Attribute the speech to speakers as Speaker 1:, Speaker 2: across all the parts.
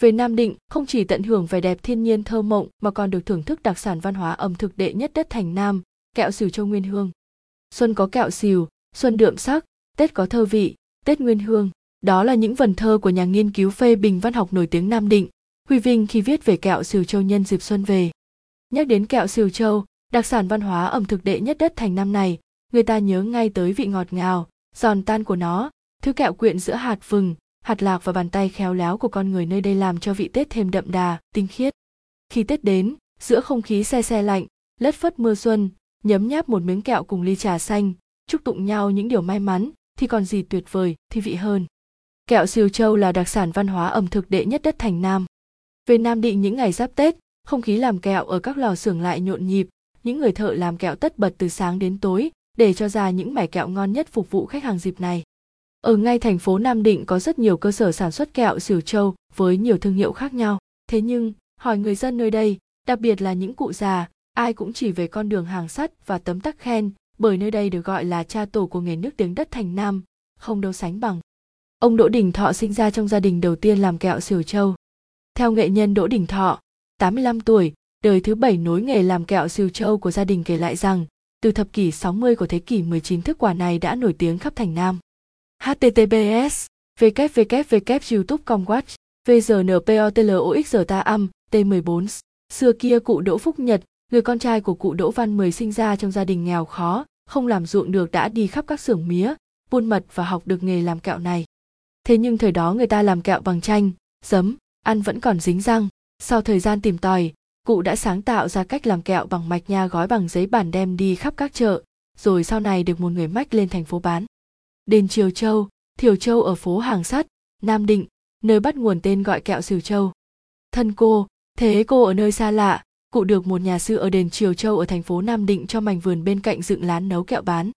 Speaker 1: Về Nam Định, không chỉ tận hưởng vẻ đẹp thiên nhiên thơ mộng mà còn được thưởng thức đặc sản văn hóa ẩm thực đệ nhất đất thành Nam, kẹo xỉu châu Nguyên Hương. Xuân có kẹo xỉu, xuân đượm sắc, Tết có thơ vị, Tết Nguyên Hương. Đó là những vần thơ của nhà nghiên cứu phê bình văn học nổi tiếng Nam Định, Huy Vinh khi viết về kẹo xỉu châu nhân dịp xuân về. Nhắc đến kẹo xỉu châu, đặc sản văn hóa ẩm thực đệ nhất đất thành Nam này, người ta nhớ ngay tới vị ngọt ngào, giòn tan của nó, thứ kẹo quyện giữa hạt vừng, hạt lạc và bàn tay khéo léo của con người nơi đây làm cho vị Tết thêm đậm đà, tinh khiết. Khi Tết đến, giữa không khí se se lạnh, lất phất mưa xuân, nhấm nháp một miếng kẹo cùng ly trà xanh, chúc tụng nhau những điều may mắn, thì còn gì tuyệt vời, thi vị hơn. Kẹo siêu châu là đặc sản văn hóa ẩm thực đệ nhất đất thành Nam. Về Nam Định những ngày giáp Tết, không khí làm kẹo ở các lò xưởng lại nhộn nhịp, những người thợ làm kẹo tất bật từ sáng đến tối để cho ra những mẻ kẹo ngon nhất phục vụ khách hàng dịp này. Ở ngay thành phố Nam Định có rất nhiều cơ sở sản xuất kẹo xỉu châu với nhiều thương hiệu khác nhau. Thế nhưng, hỏi người dân nơi đây, đặc biệt là những cụ già, ai cũng chỉ về con đường hàng sắt và tấm tắc khen, bởi nơi đây được gọi là cha tổ của nghề nước tiếng đất thành Nam, không đâu sánh bằng. Ông Đỗ Đình Thọ sinh ra trong gia đình đầu tiên làm kẹo xỉu châu. Theo nghệ nhân Đỗ Đình Thọ, 85 tuổi, đời thứ bảy nối nghề làm kẹo xỉu châu của gia đình kể lại rằng, từ thập kỷ 60 của thế kỷ 19 thức quả này đã nổi tiếng khắp thành Nam https www youtube com watch vgnpotloxta âm t 14 xưa kia cụ đỗ phúc nhật, người con trai của cụ đỗ văn mười sinh ra trong gia đình nghèo khó, không làm ruộng được đã đi khắp các xưởng mía, buôn mật và học được nghề làm kẹo này. Thế nhưng thời đó người ta làm kẹo bằng chanh, giấm, ăn vẫn còn dính răng. Sau thời gian tìm tòi, cụ đã sáng tạo ra cách làm kẹo bằng mạch nha gói bằng giấy bản đem đi khắp các chợ, rồi sau này được một người mách lên thành phố bán đền Triều Châu, Thiều Châu ở phố Hàng Sắt, Nam Định, nơi bắt nguồn tên gọi kẹo Sửu Châu. Thân cô, thế cô ở nơi xa lạ, cụ được một nhà sư ở đền Triều Châu ở thành phố Nam Định cho mảnh vườn bên cạnh dựng lán nấu kẹo bán.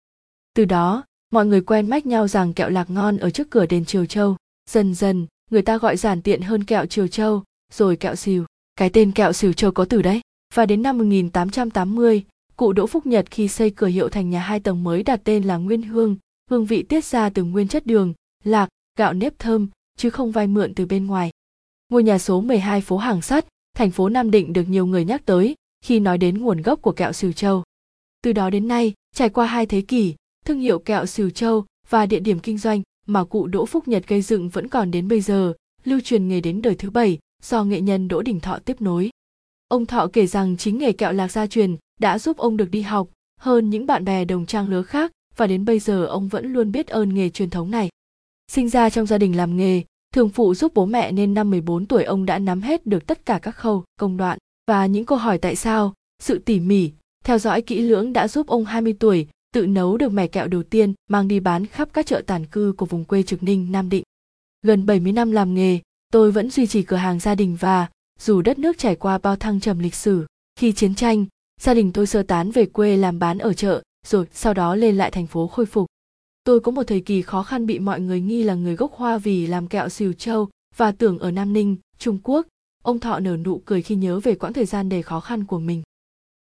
Speaker 1: Từ đó, mọi người quen mách nhau rằng kẹo lạc ngon ở trước cửa đền Triều Châu. Dần dần, người ta gọi giản tiện hơn kẹo Triều Châu, rồi kẹo xìu. Cái tên kẹo xìu châu có từ đấy. Và đến năm 1880, cụ Đỗ Phúc Nhật khi xây cửa hiệu thành nhà hai tầng mới đặt tên là Nguyên Hương, hương vị tiết ra từ nguyên chất đường, lạc, gạo nếp thơm, chứ không vay mượn từ bên ngoài. Ngôi nhà số 12 phố Hàng Sắt, thành phố Nam Định được nhiều người nhắc tới khi nói đến nguồn gốc của kẹo Sửu Châu. Từ đó đến nay, trải qua hai thế kỷ, thương hiệu kẹo Sửu Châu và địa điểm kinh doanh mà cụ Đỗ Phúc Nhật gây dựng vẫn còn đến bây giờ, lưu truyền nghề đến đời thứ bảy do nghệ nhân Đỗ Đình Thọ tiếp nối. Ông Thọ kể rằng chính nghề kẹo lạc gia truyền đã giúp ông được đi học hơn những bạn bè đồng trang lứa khác và đến bây giờ ông vẫn luôn biết ơn nghề truyền thống này. Sinh ra trong gia đình làm nghề, thường phụ giúp bố mẹ nên năm 14 tuổi ông đã nắm hết được tất cả các khâu, công đoạn và những câu hỏi tại sao, sự tỉ mỉ, theo dõi kỹ lưỡng đã giúp ông 20 tuổi tự nấu được mẻ kẹo đầu tiên mang đi bán khắp các chợ tản cư của vùng quê Trực Ninh, Nam Định. Gần 70 năm làm nghề, tôi vẫn duy trì cửa hàng gia đình và, dù đất nước trải qua bao thăng trầm lịch sử, khi chiến tranh, gia đình tôi sơ tán về quê làm bán ở chợ, rồi sau đó lên lại thành phố khôi phục. Tôi có một thời kỳ khó khăn bị mọi người nghi là người gốc Hoa vì làm kẹo xìu châu và tưởng ở Nam Ninh, Trung Quốc. Ông Thọ nở nụ cười khi nhớ về quãng thời gian đầy khó khăn của mình.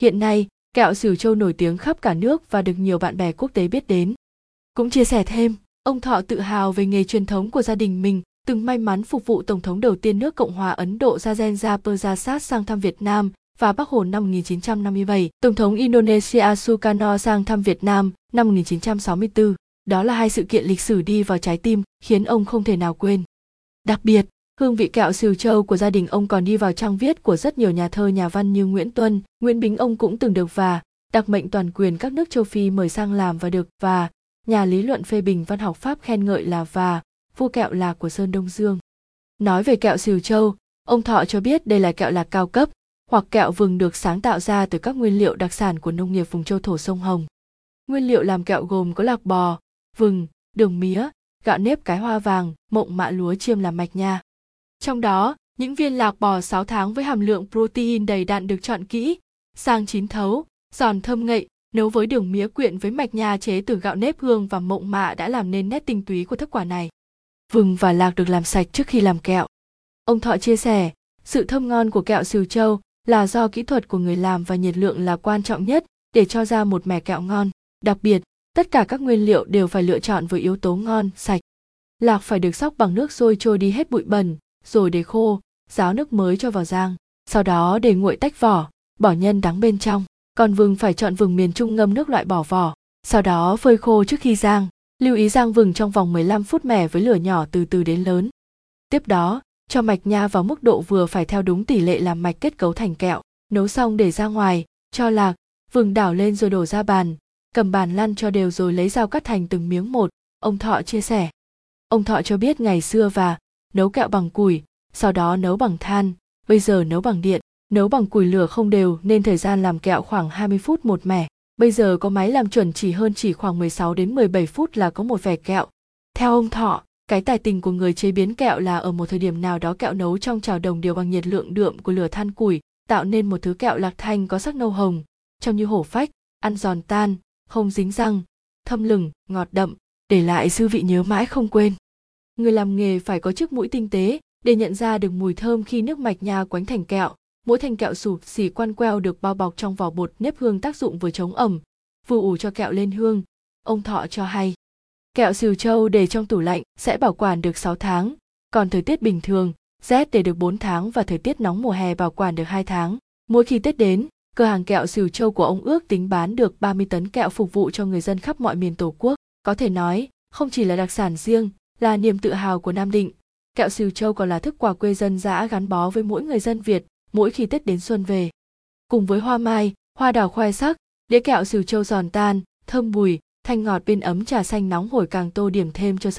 Speaker 1: Hiện nay, kẹo xìu châu nổi tiếng khắp cả nước và được nhiều bạn bè quốc tế biết đến. Cũng chia sẻ thêm, ông Thọ tự hào về nghề truyền thống của gia đình mình, từng may mắn phục vụ Tổng thống đầu tiên nước Cộng hòa Ấn Độ Rajendra Prasad sang thăm Việt Nam và Bắc Hồ năm 1957, Tổng thống Indonesia Sukarno sang thăm Việt Nam năm 1964. Đó là hai sự kiện lịch sử đi vào trái tim, khiến ông không thể nào quên. Đặc biệt, hương vị kẹo siêu châu của gia đình ông còn đi vào trang viết của rất nhiều nhà thơ nhà văn như Nguyễn Tuân, Nguyễn Bính ông cũng từng được và đặc mệnh toàn quyền các nước châu Phi mời sang làm và được và nhà lý luận phê bình văn học Pháp khen ngợi là và vua kẹo lạc của Sơn Đông Dương. Nói về kẹo siêu châu, ông Thọ cho biết đây là kẹo lạc cao cấp, hoặc kẹo vừng được sáng tạo ra từ các nguyên liệu đặc sản của nông nghiệp vùng châu thổ sông Hồng. Nguyên liệu làm kẹo gồm có lạc bò, vừng, đường mía, gạo nếp cái hoa vàng, mộng mạ lúa chiêm làm mạch nha. Trong đó, những viên lạc bò 6 tháng với hàm lượng protein đầy đặn được chọn kỹ, sang chín thấu, giòn thơm ngậy, nấu với đường mía quyện với mạch nha chế từ gạo nếp hương và mộng mạ đã làm nên nét tinh túy của thức quả này. Vừng và lạc được làm sạch trước khi làm kẹo. Ông Thọ chia sẻ, sự thơm ngon của kẹo siêu châu là do kỹ thuật của người làm và nhiệt lượng là quan trọng nhất để cho ra một mẻ kẹo ngon. Đặc biệt, tất cả các nguyên liệu đều phải lựa chọn với yếu tố ngon, sạch. Lạc phải được sóc bằng nước sôi trôi đi hết bụi bẩn, rồi để khô, ráo nước mới cho vào rang sau đó để nguội tách vỏ bỏ nhân đắng bên trong còn vừng phải chọn vừng miền trung ngâm nước loại bỏ vỏ sau đó phơi khô trước khi rang lưu ý rang vừng trong vòng 15 phút mẻ với lửa nhỏ từ từ đến lớn tiếp đó cho mạch nha vào mức độ vừa phải theo đúng tỷ lệ làm mạch kết cấu thành kẹo. Nấu xong để ra ngoài, cho lạc, vừng đảo lên rồi đổ ra bàn. Cầm bàn lăn cho đều rồi lấy dao cắt thành từng miếng một, ông thọ chia sẻ. Ông thọ cho biết ngày xưa và, nấu kẹo bằng củi, sau đó nấu bằng than, bây giờ nấu bằng điện. Nấu bằng củi lửa không đều nên thời gian làm kẹo khoảng 20 phút một mẻ. Bây giờ có máy làm chuẩn chỉ hơn chỉ khoảng 16 đến 17 phút là có một vẻ kẹo. Theo ông thọ cái tài tình của người chế biến kẹo là ở một thời điểm nào đó kẹo nấu trong chảo đồng đều bằng nhiệt lượng đượm của lửa than củi, tạo nên một thứ kẹo lạc thanh có sắc nâu hồng, trông như hổ phách, ăn giòn tan, không dính răng, thâm lừng, ngọt đậm, để lại dư vị nhớ mãi không quên. Người làm nghề phải có chiếc mũi tinh tế để nhận ra được mùi thơm khi nước mạch nha quánh thành kẹo. Mỗi thành kẹo sụp xỉ quan queo được bao bọc trong vỏ bột nếp hương tác dụng vừa chống ẩm, vừa ủ cho kẹo lên hương. Ông thọ cho hay kẹo xìu châu để trong tủ lạnh sẽ bảo quản được 6 tháng, còn thời tiết bình thường, rét để được 4 tháng và thời tiết nóng mùa hè bảo quản được 2 tháng. Mỗi khi tết đến, cửa hàng kẹo xìu châu của ông ước tính bán được 30 tấn kẹo phục vụ cho người dân khắp mọi miền tổ quốc. Có thể nói, không chỉ là đặc sản riêng, là niềm tự hào của nam định, kẹo xìu châu còn là thức quà quê dân dã gắn bó với mỗi người dân việt mỗi khi tết đến xuân về. Cùng với hoa mai, hoa đào khoe sắc, đĩa kẹo xìu châu giòn tan, thơm bùi thanh ngọt bên ấm trà xanh nóng hổi càng tô điểm thêm cho sức